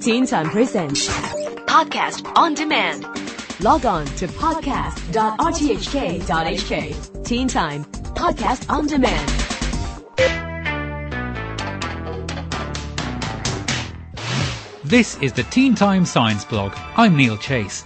Teen Time Presents Podcast on demand. Log on to podcast.rthk.hk. Teen Time Podcast on Demand. This is the Teen Time Science Blog. I'm Neil Chase.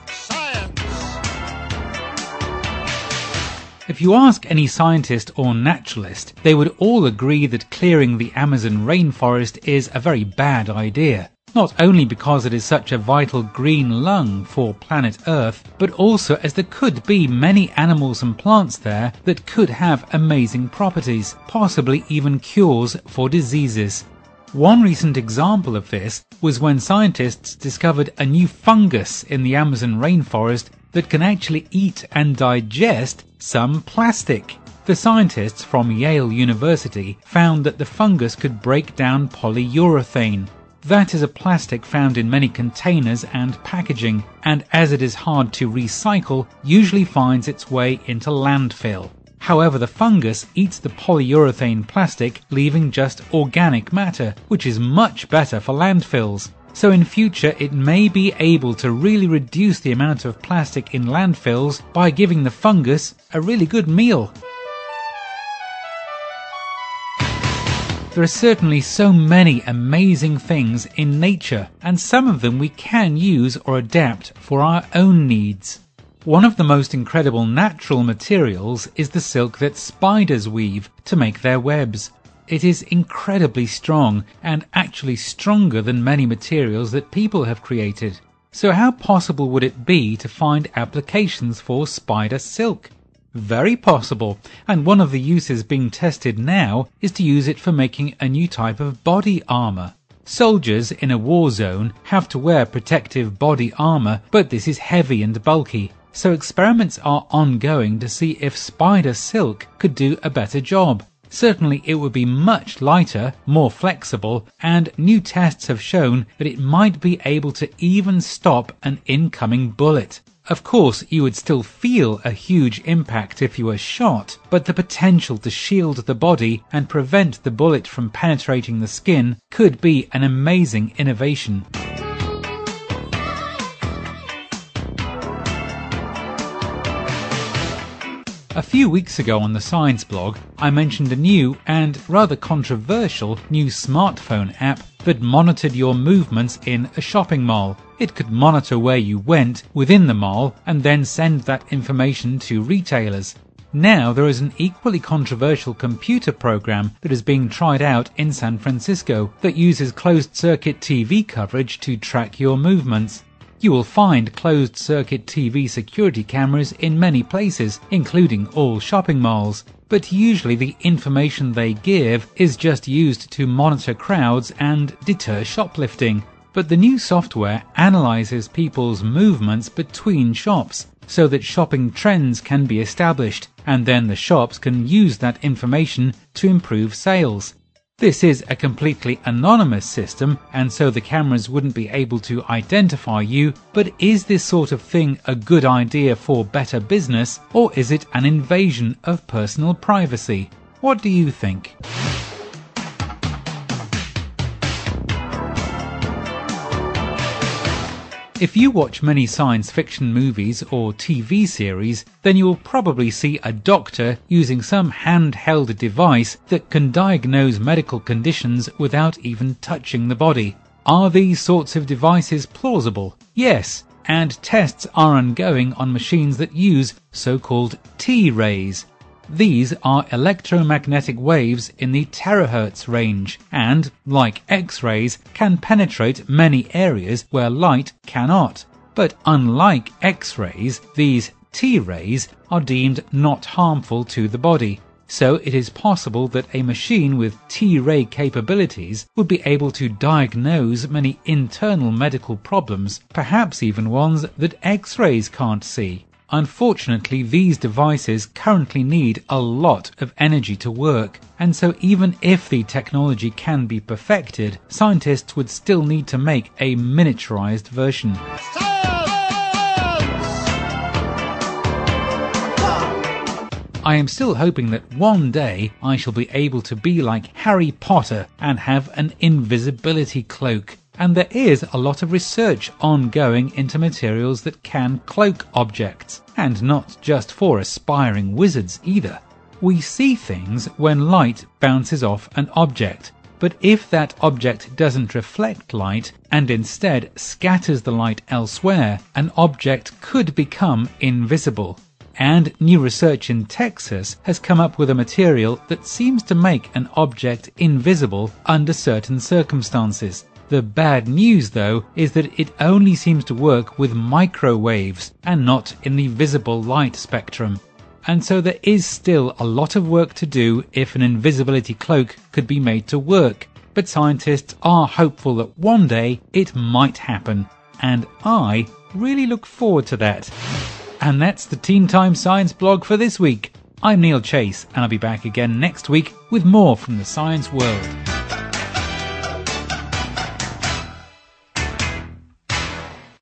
If you ask any scientist or naturalist, they would all agree that clearing the Amazon rainforest is a very bad idea. Not only because it is such a vital green lung for planet Earth, but also as there could be many animals and plants there that could have amazing properties, possibly even cures for diseases. One recent example of this was when scientists discovered a new fungus in the Amazon rainforest that can actually eat and digest some plastic. The scientists from Yale University found that the fungus could break down polyurethane. That is a plastic found in many containers and packaging, and as it is hard to recycle, usually finds its way into landfill. However, the fungus eats the polyurethane plastic, leaving just organic matter, which is much better for landfills. So in future, it may be able to really reduce the amount of plastic in landfills by giving the fungus a really good meal. There are certainly so many amazing things in nature, and some of them we can use or adapt for our own needs. One of the most incredible natural materials is the silk that spiders weave to make their webs. It is incredibly strong and actually stronger than many materials that people have created. So how possible would it be to find applications for spider silk? Very possible, and one of the uses being tested now is to use it for making a new type of body armor. Soldiers in a war zone have to wear protective body armor, but this is heavy and bulky. So experiments are ongoing to see if spider silk could do a better job. Certainly it would be much lighter, more flexible, and new tests have shown that it might be able to even stop an incoming bullet. Of course, you would still feel a huge impact if you were shot, but the potential to shield the body and prevent the bullet from penetrating the skin could be an amazing innovation. A few weeks ago on the Science blog, I mentioned a new and rather controversial new smartphone app that monitored your movements in a shopping mall. It could monitor where you went within the mall and then send that information to retailers. Now there is an equally controversial computer program that is being tried out in San Francisco that uses closed circuit TV coverage to track your movements. You will find closed circuit TV security cameras in many places, including all shopping malls. But usually the information they give is just used to monitor crowds and deter shoplifting. But the new software analyzes people's movements between shops so that shopping trends can be established and then the shops can use that information to improve sales. This is a completely anonymous system, and so the cameras wouldn't be able to identify you. But is this sort of thing a good idea for better business, or is it an invasion of personal privacy? What do you think? If you watch many science fiction movies or TV series, then you will probably see a doctor using some handheld device that can diagnose medical conditions without even touching the body. Are these sorts of devices plausible? Yes, and tests are ongoing on machines that use so-called T-rays, these are electromagnetic waves in the terahertz range and, like X-rays, can penetrate many areas where light cannot. But unlike X-rays, these T-rays are deemed not harmful to the body. So it is possible that a machine with T-ray capabilities would be able to diagnose many internal medical problems, perhaps even ones that X-rays can't see. Unfortunately, these devices currently need a lot of energy to work, and so even if the technology can be perfected, scientists would still need to make a miniaturized version. I am still hoping that one day I shall be able to be like Harry Potter and have an invisibility cloak. And there is a lot of research ongoing into materials that can cloak objects, and not just for aspiring wizards either. We see things when light bounces off an object, but if that object doesn't reflect light and instead scatters the light elsewhere, an object could become invisible. And new research in Texas has come up with a material that seems to make an object invisible under certain circumstances. The bad news though is that it only seems to work with microwaves and not in the visible light spectrum. And so there is still a lot of work to do if an invisibility cloak could be made to work. But scientists are hopeful that one day it might happen. And I really look forward to that. And that's the Teen Time Science blog for this week. I'm Neil Chase, and I'll be back again next week with more from the science world.